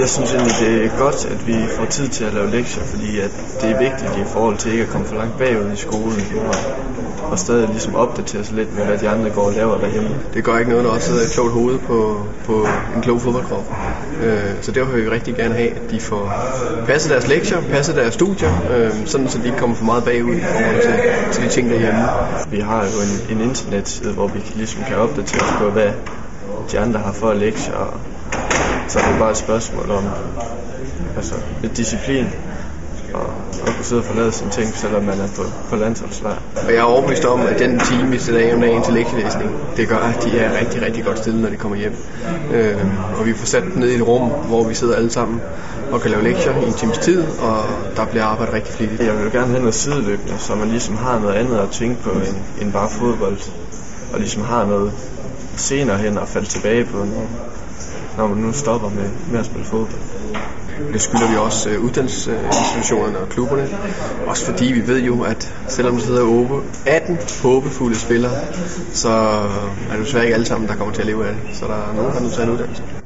Jeg synes egentlig, det er godt, at vi får tid til at lave lektier, fordi at det er vigtigt i forhold til ikke at komme for langt bagud i skolen og, og stadig ligesom opdatere sig lidt med, hvad de andre går og laver derhjemme. Det gør ikke noget, når også sidder et klogt hoved på, på en klog fodboldkrop. Øh, så derfor vil vi rigtig gerne have, at de får passet deres lektier, passet deres studier, øh, sådan så de ikke kommer for meget bagud i forhold til, til de ting derhjemme. Vi har jo en, en internetside, hvor vi ligesom kan opdatere os på, hvad de andre har for lektier, og så er det bare et spørgsmål om altså, lidt disciplin og at kunne sidde og forlade sine ting, selvom man er på, på landsholdslejr. Og jeg er overbevist om, at den time, vi sætter af om dagen til lektielæsning, det gør, at de er rigtig, rigtig godt stillet, når de kommer hjem. Øh, og vi får sat dem ned i et rum, hvor vi sidder alle sammen og kan lave lektier i en times tid, og der bliver arbejdet rigtig flittigt. Jeg vil jo gerne have noget sideløbende, så man ligesom har noget andet at tænke på end, end bare fodbold, og ligesom har noget senere hen at falde tilbage på, når, når man nu stopper med, med at spille fodbold. Det skylder vi også øh, uddannelsesinstitutionerne og klubberne. Også fordi vi ved jo, at selvom der sidder 18 håbefulde spillere, så er det desværre ikke alle sammen, der kommer til at leve af det. Så der er nogen, der er nødt til en uddannelse.